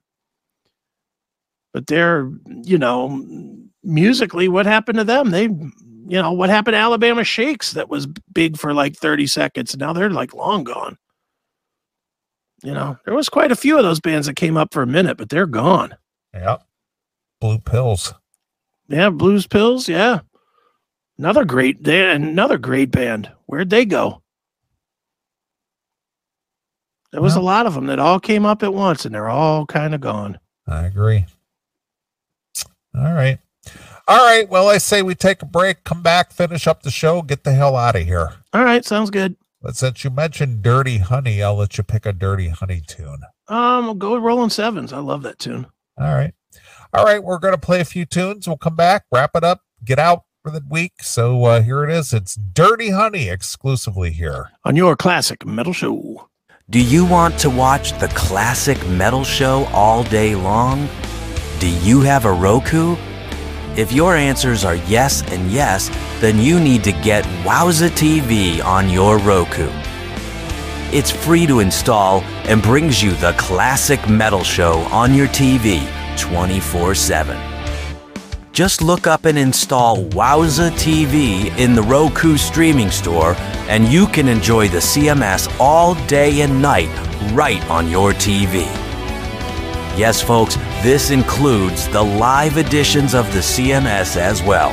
but they're, you know, musically what happened to them? They you know, what happened to Alabama Shakes that was big for like 30 seconds and now they're like long gone You know, there was quite a few of those bands that came up for a minute, but they're gone. Yep. Blue pills. Yeah, Blues Pills. Yeah, another great. They another great band. Where'd they go? There was Well- a lot of them that all came up at once, and they're all kind of gone. I agree. All right. All right. Well, I say we take a break, come back, finish up the show, get the hell out of here. All right, sounds good. But since you mentioned Dirty Honey, I'll let you pick a Dirty Honey tune. Um, we'll go with Rolling Sevens. I love that tune. All right. All right. We're going to play a few tunes. We'll come back, wrap it up, get out for the week. So uh, here it is. It's Dirty Honey exclusively here. on your classic metal show. Do you want to watch the classic metal show all day long? Do you have a Roku? If your answers are yes and yes, then you need to get Wowza TV on your Roku. It's free to install and brings you the classic metal show on your TV 24 7. Just look up and install Wowza TV in the Roku streaming store, and you can enjoy the CMS all day and night right on your TV. Yes, folks, this includes the live editions of the CMS as well.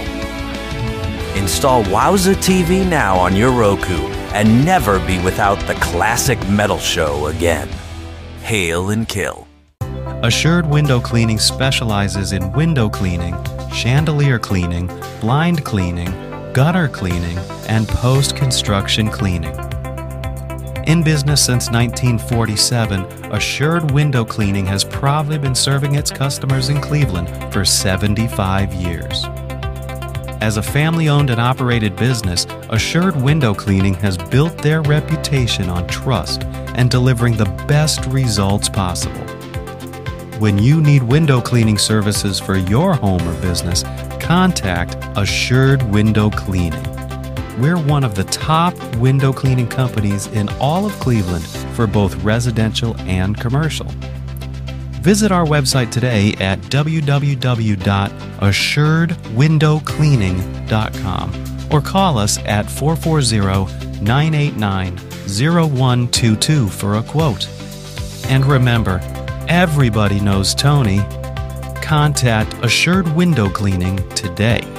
Install Wowza TV now on your Roku and never be without the classic metal show again. Hail and kill. Assured Window Cleaning specializes in window cleaning, chandelier cleaning, blind cleaning, gutter cleaning, and post construction cleaning. In business since 1947, Assured Window Cleaning has proudly been serving its customers in Cleveland for 75 years. As a family owned and operated business, Assured Window Cleaning has built their reputation on trust and delivering the best results possible. When you need window cleaning services for your home or business, contact Assured Window Cleaning. We're one of the top window cleaning companies in all of Cleveland for both residential and commercial. Visit our website today at www.assuredwindowcleaning.com or call us at 440 989 0122 for a quote. And remember, everybody knows Tony. Contact Assured Window Cleaning today.